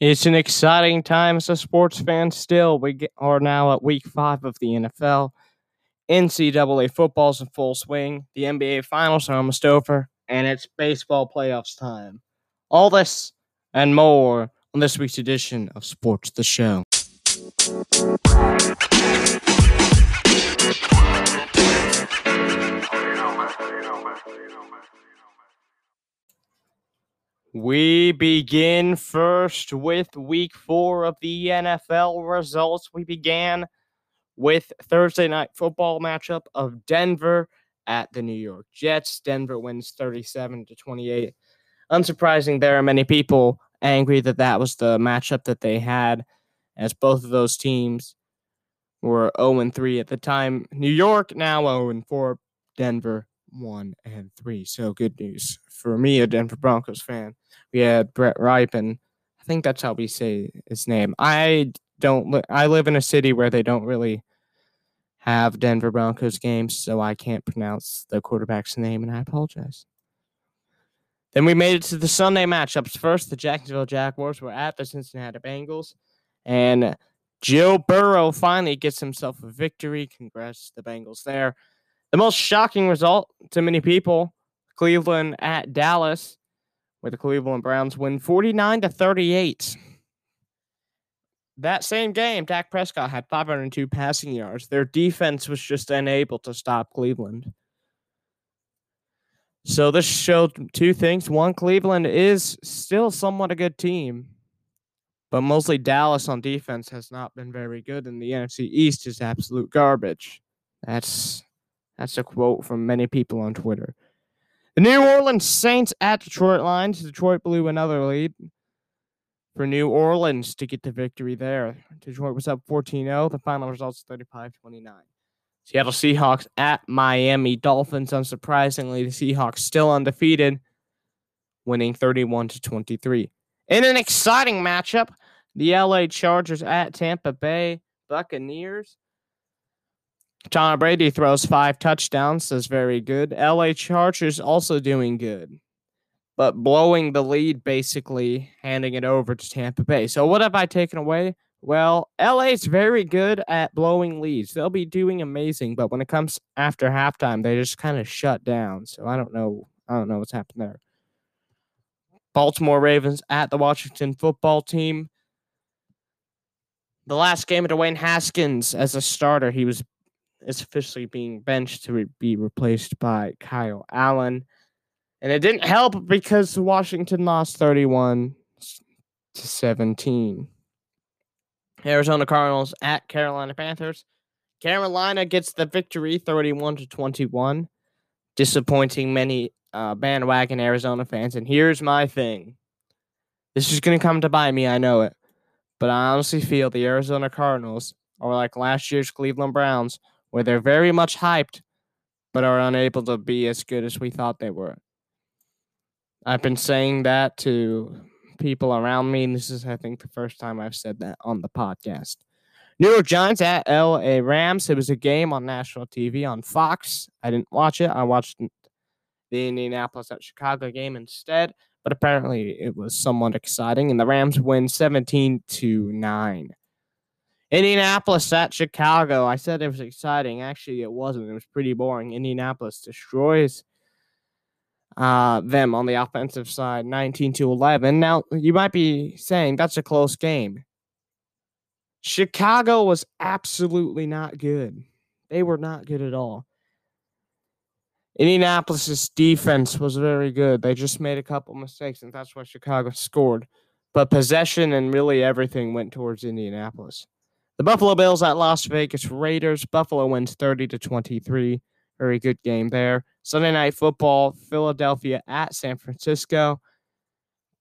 It's an exciting time as a sports fan still. We are now at week five of the NFL. NCAA football's in full swing. The NBA finals are almost over, and it's baseball playoffs time. All this and more on this week's edition of Sports the Show. We begin first with week four of the NFL results. We began with Thursday night football matchup of Denver at the New York Jets. Denver wins 37 to 28. Unsurprising, there are many people angry that that was the matchup that they had, as both of those teams were 0 3 at the time. New York now 0 4. Denver 1 and 3. So good news for me, a Denver Broncos fan. We had Brett Rypien. I think that's how we say his name. I don't. Li- I live in a city where they don't really have Denver Broncos games, so I can't pronounce the quarterback's name, and I apologize. Then we made it to the Sunday matchups. First, the Jacksonville Jaguars were at the Cincinnati Bengals, and Joe Burrow finally gets himself a victory. Congrats to the Bengals there. The most shocking result to many people Cleveland at Dallas, where the Cleveland Browns win 49 to 38. That same game, Dak Prescott had 502 passing yards. Their defense was just unable to stop Cleveland. So this showed two things. One, Cleveland is still somewhat a good team, but mostly Dallas on defense has not been very good, and the NFC East is absolute garbage. That's that's a quote from many people on Twitter. The New Orleans Saints at Detroit Lions. Detroit blew another lead for New Orleans to get the victory there. Detroit was up 14 0. The final results 35 29. Seattle Seahawks at Miami Dolphins. Unsurprisingly, the Seahawks still undefeated, winning 31 to 23. In an exciting matchup, the LA Chargers at Tampa Bay Buccaneers. Tom Brady throws five touchdowns, that's very good. LA Chargers also doing good, but blowing the lead, basically handing it over to Tampa Bay. So, what have I taken away? Well, LA is very good at blowing leads. They'll be doing amazing, but when it comes after halftime, they just kind of shut down. So, I don't know. I don't know what's happened there. Baltimore Ravens at the Washington football team. The last game of Dwayne Haskins as a starter, he was is officially being benched to be replaced by Kyle Allen. And it didn't help because Washington lost 31 to 17. Arizona Cardinals at Carolina Panthers. Carolina gets the victory 31 to 21, disappointing many uh, bandwagon Arizona fans. And here's my thing this is going to come to bite me, I know it. But I honestly feel the Arizona Cardinals are like last year's Cleveland Browns where they're very much hyped, but are unable to be as good as we thought they were. I've been saying that to people around me, and this is, I think, the first time I've said that on the podcast. New York Giants at LA Rams. It was a game on national TV on Fox. I didn't watch it. I watched the Indianapolis at Chicago game instead, but apparently it was somewhat exciting, and the Rams win 17 to 9. Indianapolis at Chicago. I said it was exciting. Actually, it wasn't. It was pretty boring. Indianapolis destroys uh, them on the offensive side, 19 to 11. Now, you might be saying that's a close game. Chicago was absolutely not good. They were not good at all. Indianapolis's defense was very good. They just made a couple mistakes, and that's why Chicago scored. But possession and really everything went towards Indianapolis. The Buffalo Bills at Las Vegas Raiders. Buffalo wins 30 to 23. Very good game there. Sunday night football, Philadelphia at San Francisco.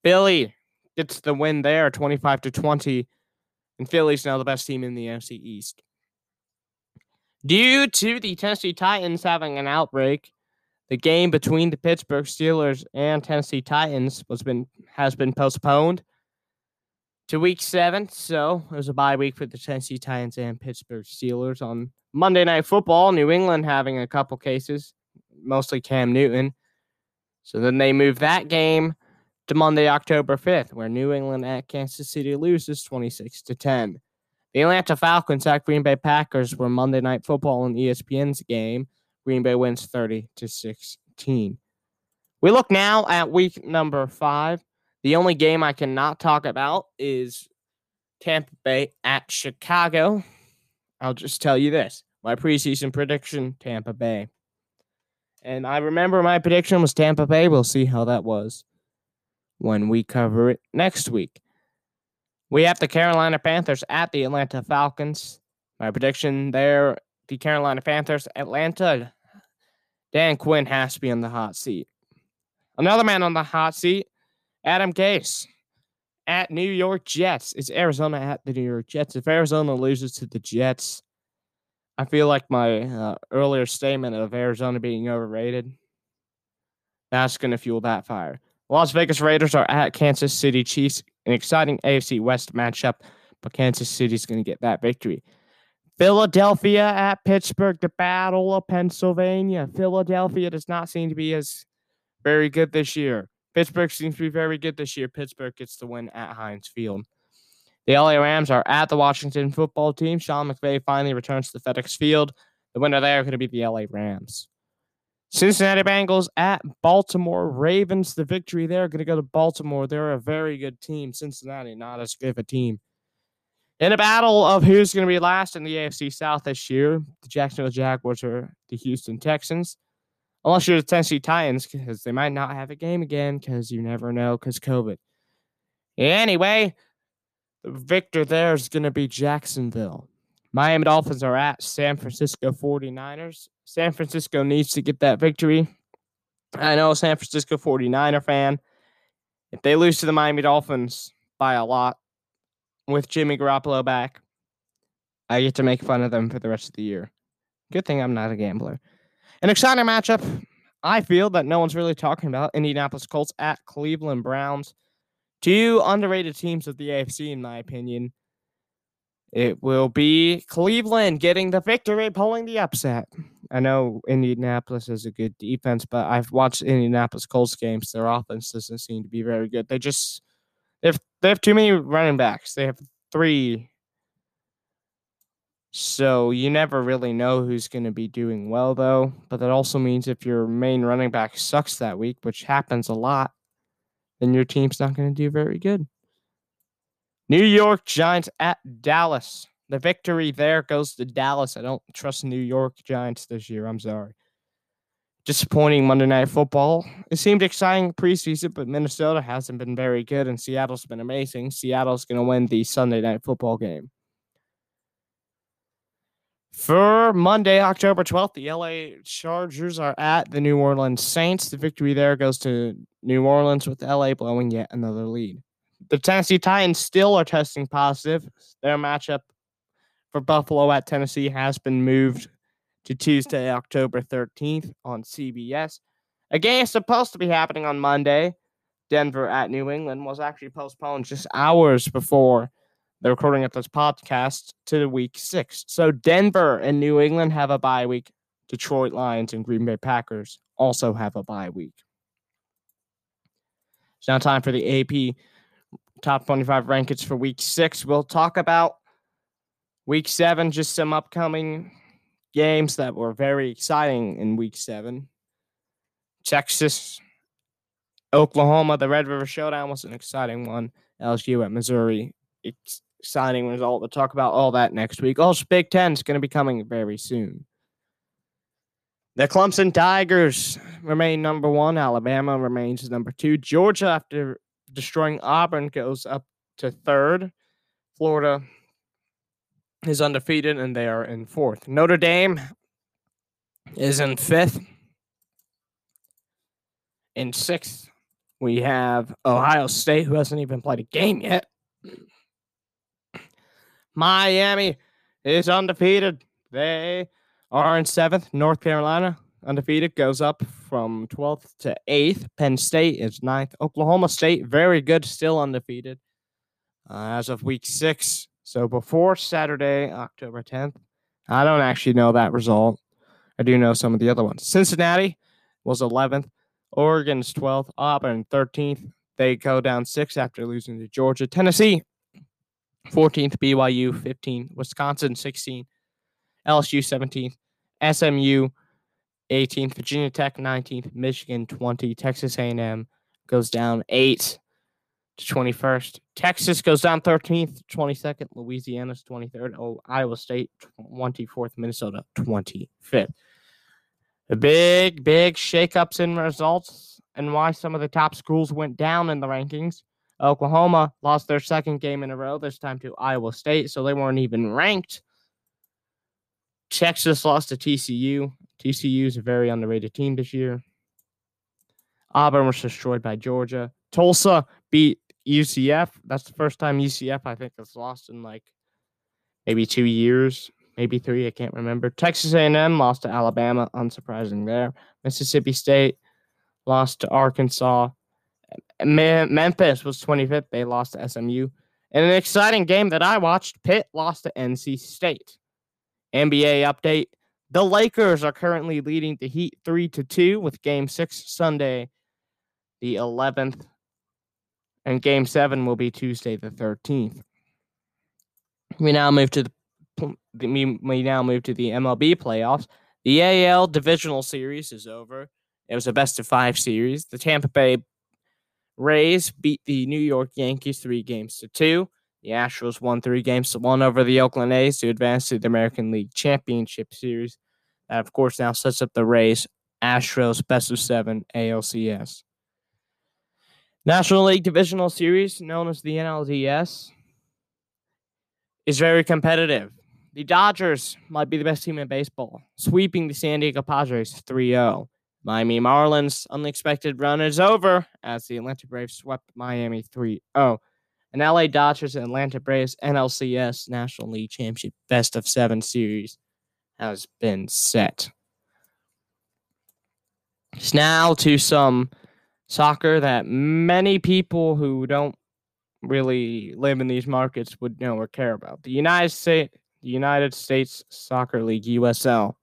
Philly gets the win there, 25 to 20. And Philly's now the best team in the NFC East. Due to the Tennessee Titans having an outbreak, the game between the Pittsburgh Steelers and Tennessee Titans was been has been postponed to week seven. So it was a bye week for the Tennessee Titans and Pittsburgh Steelers on Monday Night Football. New England having a couple cases, mostly Cam Newton. So then they moved that game to Monday, October 5th, where New England at Kansas City loses 26 to 10. The Atlanta Falcons at Green Bay Packers were Monday Night Football on ESPN's game. Green Bay wins 30 to 16. We look now at week number five. The only game I cannot talk about is Tampa Bay at Chicago. I'll just tell you this my preseason prediction Tampa Bay. And I remember my prediction was Tampa Bay. We'll see how that was when we cover it next week. We have the Carolina Panthers at the Atlanta Falcons. My prediction there the Carolina Panthers, Atlanta. Dan Quinn has to be on the hot seat. Another man on the hot seat, Adam Gase at New York Jets. It's Arizona at the New York Jets. If Arizona loses to the Jets, I feel like my uh, earlier statement of Arizona being overrated, that's going to fuel that fire. Las Vegas Raiders are at Kansas City Chiefs, an exciting AFC West matchup, but Kansas City's going to get that victory. Philadelphia at Pittsburgh, the Battle of Pennsylvania. Philadelphia does not seem to be as very good this year. Pittsburgh seems to be very good this year. Pittsburgh gets the win at Heinz Field. The LA Rams are at the Washington football team. Sean McVay finally returns to the FedEx Field. The winner there going to be the LA Rams. Cincinnati Bengals at Baltimore Ravens. The victory there going to go to Baltimore. They're a very good team. Cincinnati, not as good of a team. In a battle of who's going to be last in the AFC South this year, the Jacksonville Jaguars or the Houston Texans. Unless you're the Tennessee Titans, because they might not have a game again, because you never know, because COVID. Anyway, the victor there is going to be Jacksonville. Miami Dolphins are at San Francisco 49ers. San Francisco needs to get that victory. I know San Francisco 49er fan. If they lose to the Miami Dolphins by a lot with Jimmy Garoppolo back, I get to make fun of them for the rest of the year. Good thing I'm not a gambler. An exciting matchup, I feel, that no one's really talking about Indianapolis Colts at Cleveland Browns. Two underrated teams of the AFC, in my opinion. It will be Cleveland getting the victory, pulling the upset. I know Indianapolis is a good defense, but I've watched Indianapolis Colts games. Their offense doesn't seem to be very good. They just they have they have too many running backs. They have three so you never really know who's going to be doing well, though. But that also means if your main running back sucks that week, which happens a lot, then your team's not going to do very good. New York Giants at Dallas. The victory there goes to Dallas. I don't trust New York Giants this year. I'm sorry. Disappointing Monday Night Football. It seemed exciting preseason, but Minnesota hasn't been very good, and Seattle's been amazing. Seattle's going to win the Sunday Night Football game. For Monday, October 12th, the LA Chargers are at the New Orleans Saints. The victory there goes to New Orleans with LA blowing yet another lead. The Tennessee Titans still are testing positive. Their matchup for Buffalo at Tennessee has been moved to Tuesday, October 13th on CBS. A game supposed to be happening on Monday. Denver at New England was actually postponed just hours before the recording of this podcast to week six. So Denver and New England have a bye week. Detroit Lions and Green Bay Packers also have a bye week. It's now time for the AP top 25 rankings for week six. We'll talk about week seven, just some upcoming games that were very exciting in week seven. Texas, Oklahoma, the Red River Showdown was an exciting one. LSU at Missouri. It's signing result. We'll talk about all that next week. Also, Big Ten is going to be coming very soon. The Clemson Tigers remain number one. Alabama remains number two. Georgia, after destroying Auburn, goes up to third. Florida is undefeated and they are in fourth. Notre Dame is in fifth. In sixth, we have Ohio State, who hasn't even played a game yet. Miami is undefeated. They are in seventh. North Carolina undefeated goes up from 12th to 8th. Penn State is ninth. Oklahoma State, very good, still undefeated uh, as of week six. So before Saturday, October 10th, I don't actually know that result. I do know some of the other ones. Cincinnati was 11th. Oregon's 12th. Auburn 13th. they go down six after losing to Georgia. Tennessee, 14th, BYU 15, Wisconsin 16, LSU 17th, SMU 18th, Virginia Tech 19th, Michigan 20, Texas A&M goes down 8 to 21st. Texas goes down 13th, 22nd, Louisiana's 23rd, oh, Iowa State 24th, Minnesota 25th. The big, big shakeups in results and why some of the top schools went down in the rankings. Oklahoma lost their second game in a row, this time to Iowa State, so they weren't even ranked. Texas lost to TCU. TCU is a very underrated team this year. Auburn was destroyed by Georgia. Tulsa beat UCF. That's the first time UCF, I think, has lost in like maybe two years, maybe three. I can't remember. Texas A&M lost to Alabama, unsurprising there. Mississippi State lost to Arkansas. Memphis was 25th. They lost to SMU. In an exciting game that I watched, Pitt lost to NC State. NBA update. The Lakers are currently leading the Heat 3 to 2 with game 6 Sunday the 11th and game 7 will be Tuesday the 13th. We now move to the we now move to the MLB playoffs. The AL divisional series is over. It was a best of 5 series. The Tampa Bay Rays beat the New York Yankees 3 games to 2. The Astros won three games to one over the Oakland A's to advance to the American League Championship Series. That, of course, now sets up the Rays Astros best of seven ALCS. National League Divisional Series, known as the NLDS, is very competitive. The Dodgers might be the best team in baseball, sweeping the San Diego Padres 3 0. Miami Marlins' unexpected run is over as the Atlanta Braves swept Miami 3 0 and LA Dodgers and Atlanta Braves NLCS National League Championship Best of Seven Series has been set. It's now to some soccer that many people who don't really live in these markets would know or care about. The United States, the United States Soccer League (USL),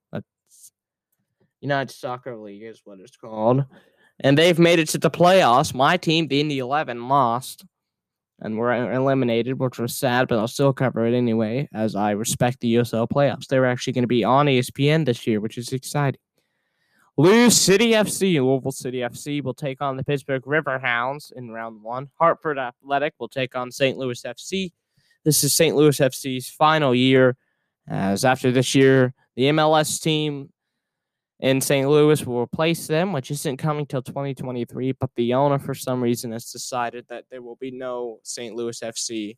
United Soccer League is what it's called, and they've made it to the playoffs. My team, being the Indy Eleven, lost and were eliminated, which was sad, but I'll still cover it anyway, as I respect the USL playoffs. They're actually going to be on ESPN this year, which is exciting. Lou City FC, Louisville City FC will take on the Pittsburgh Riverhounds in round one. Hartford Athletic will take on St. Louis FC. This is St. Louis FC's final year, as after this year, the MLS team in St. Louis will replace them, which isn't coming till 2023. But the owner, for some reason, has decided that there will be no St. Louis FC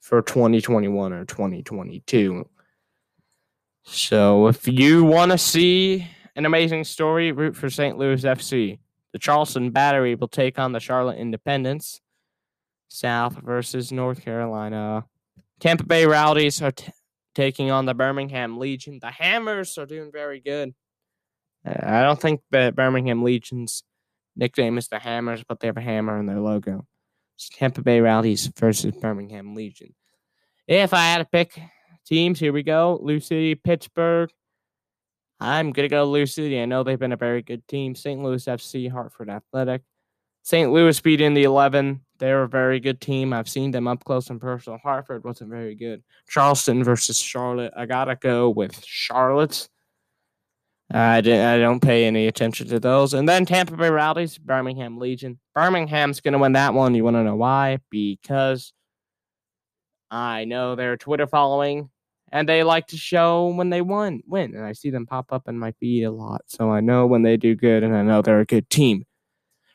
for 2021 or 2022. So if you want to see an amazing story, root for St. Louis FC. The Charleston Battery will take on the Charlotte Independence. South versus North Carolina. Tampa Bay Rowdies are t- taking on the Birmingham Legion. The Hammers are doing very good. I don't think Birmingham Legion's nickname is the Hammers, but they have a hammer in their logo. It's Tampa Bay Rowdies versus Birmingham Legion. If I had to pick teams, here we go. Lou City, Pittsburgh. I'm going to go Lou City. I know they've been a very good team. St. Louis FC, Hartford Athletic. St. Louis beat in the 11. They're a very good team. I've seen them up close and personal. Hartford wasn't very good. Charleston versus Charlotte. I got to go with Charlotte. I, don't pay any attention to those. And then Tampa Bay Rowdies, Birmingham Legion. Birmingham's going to win that one. You want to know why? Because I know their Twitter following and they like to show when they won, win. And I see them pop up in my feed a lot. So I know when they do good and I know they're a good team.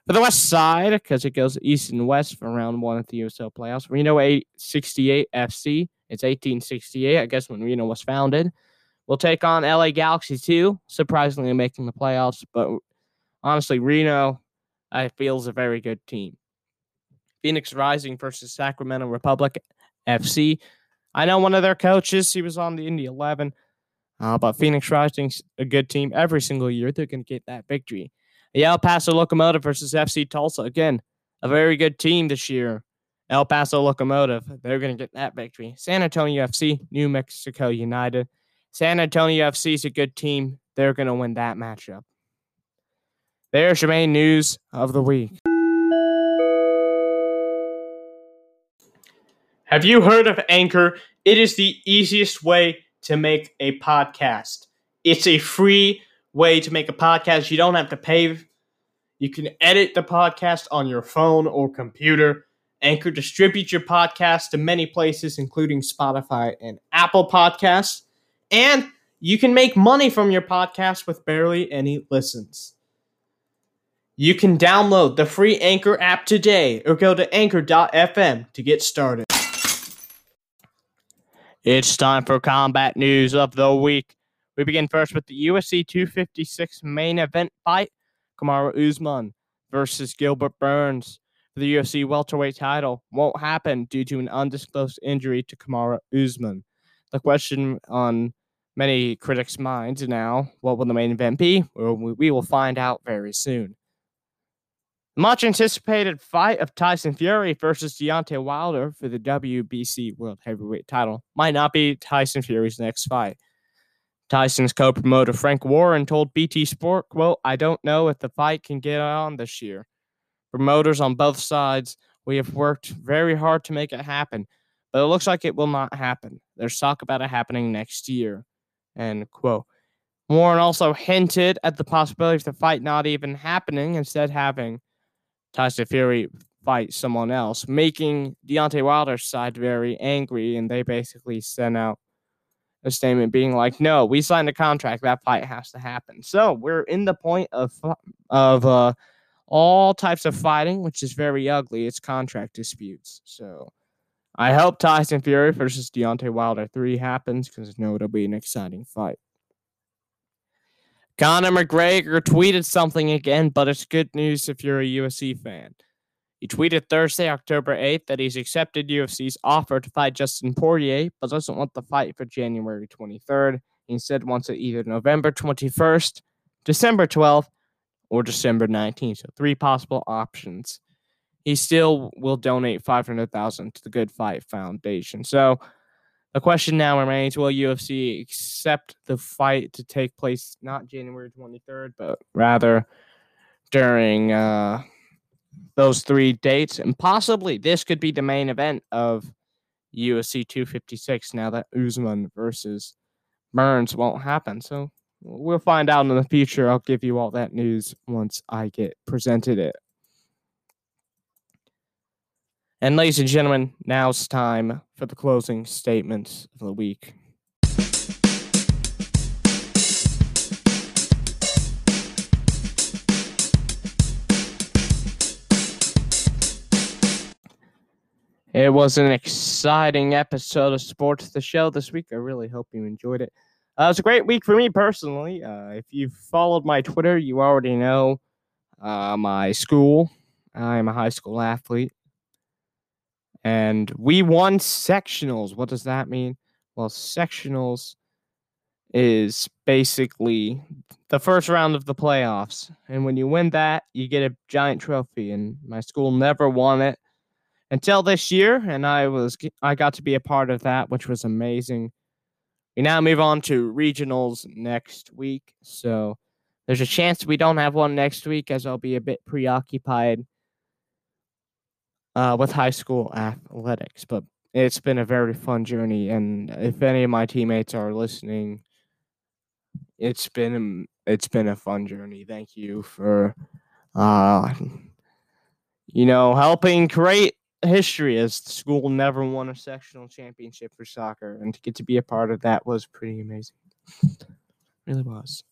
For the West Side, because it goes east and west for round one at the USL playoffs, Reno 868 FC. It's 1868, I guess, when Reno was founded will take on LA Galaxy too, surprisingly making the playoffs. But honestly, Reno, I feel is a very good team. Phoenix Rising versus Sacramento Republic FC. I know one of their coaches. He was on the Indy 11. Uh, but Phoenix Rising's a good team every single year. They're going to get that victory. The El Paso Locomotive versus FC Tulsa. Again, a very good team this year. El Paso Locomotive. They're going to get that victory. San Antonio FC, New Mexico United. San Antonio FC is a good team. They're going to win that matchup. There's your main news of the week. Have you heard of Anchor? It is the easiest way to make a podcast. It's a free way to make a podcast. You don't have to pay. You can edit the podcast on your phone or computer. Anchor distributes your podcast to many places, including Spotify and Apple Podcasts. And you can make money from your podcast with barely any listens. You can download the free Anchor app today or go to anchor.fm to get started. It's time for combat news of the week. We begin first with the UFC 256 main event fight Kamaru Usman versus Gilbert Burns for the UFC welterweight title won't happen due to an undisclosed injury to Kamaru Usman. The question on many critics' minds now what will the main event be? We will find out very soon. Much anticipated fight of Tyson Fury versus Deontay Wilder for the WBC World Heavyweight title might not be Tyson Fury's next fight. Tyson's co promoter Frank Warren told BT Sport, quote, I don't know if the fight can get on this year. Promoters on both sides, we have worked very hard to make it happen, but it looks like it will not happen. There's talk about it happening next year. End quote. Warren also hinted at the possibility of the fight not even happening, instead having Tyson Fury fight someone else, making Deontay Wilder's side very angry, and they basically sent out a statement being like, "No, we signed a contract. That fight has to happen." So we're in the point of of uh, all types of fighting, which is very ugly. It's contract disputes. So I hope Tyson Fury versus Deontay Wilder three happens because I know it'll be an exciting fight. Conor McGregor tweeted something again, but it's good news if you're a UFC fan. He tweeted Thursday, October 8th, that he's accepted UFC's offer to fight Justin Poirier, but doesn't want the fight for January 23rd. He instead wants it either November 21st, December 12th, or December 19th. So three possible options. He still will donate 500,000 to the Good Fight Foundation. So the question now remains will UFC accept the fight to take place not January 23rd, but rather during uh, those three dates? And possibly this could be the main event of UFC 256 now that Usman versus Burns won't happen. So we'll find out in the future. I'll give you all that news once I get presented it. And ladies and gentlemen, now it's time for the closing statements of the week. It was an exciting episode of Sports the Show this week. I really hope you enjoyed it. Uh, it was a great week for me personally. Uh, if you've followed my Twitter, you already know uh, my school. I'm a high school athlete and we won sectionals. What does that mean? Well, sectionals is basically the first round of the playoffs. And when you win that, you get a giant trophy. And my school never won it until this year. And I was I got to be a part of that, which was amazing. We now move on to regionals next week. So there's a chance we don't have one next week as I'll be a bit preoccupied uh, with high school athletics. But it's been a very fun journey, and if any of my teammates are listening, it's been it's been a fun journey. Thank you for, uh, you know, helping create history as the school never won a sectional championship for soccer, and to get to be a part of that was pretty amazing. really was.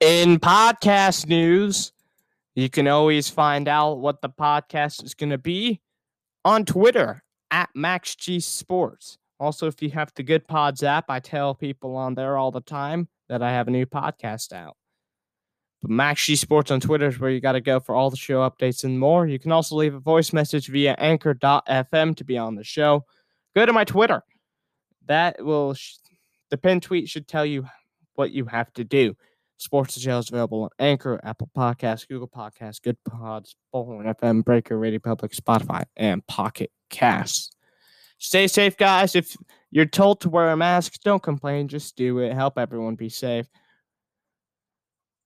In podcast news, you can always find out what the podcast is going to be on Twitter at MaxG Sports. Also, if you have the Good Pods app, I tell people on there all the time that I have a new podcast out. But MaxG Sports on Twitter is where you got to go for all the show updates and more. You can also leave a voice message via anchor.fm to be on the show. Go to my Twitter. That will, the pin tweet should tell you what you have to do. Sports the Show is available on Anchor, Apple Podcasts, Google Podcasts, Good Pods, Bullhorn FM, Breaker, Radio Public, Spotify, and Pocket Casts. Stay safe, guys. If you're told to wear a mask, don't complain. Just do it. Help everyone be safe.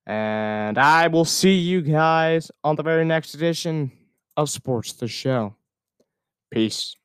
And I will see you guys on the very next edition of Sports the Show. Peace.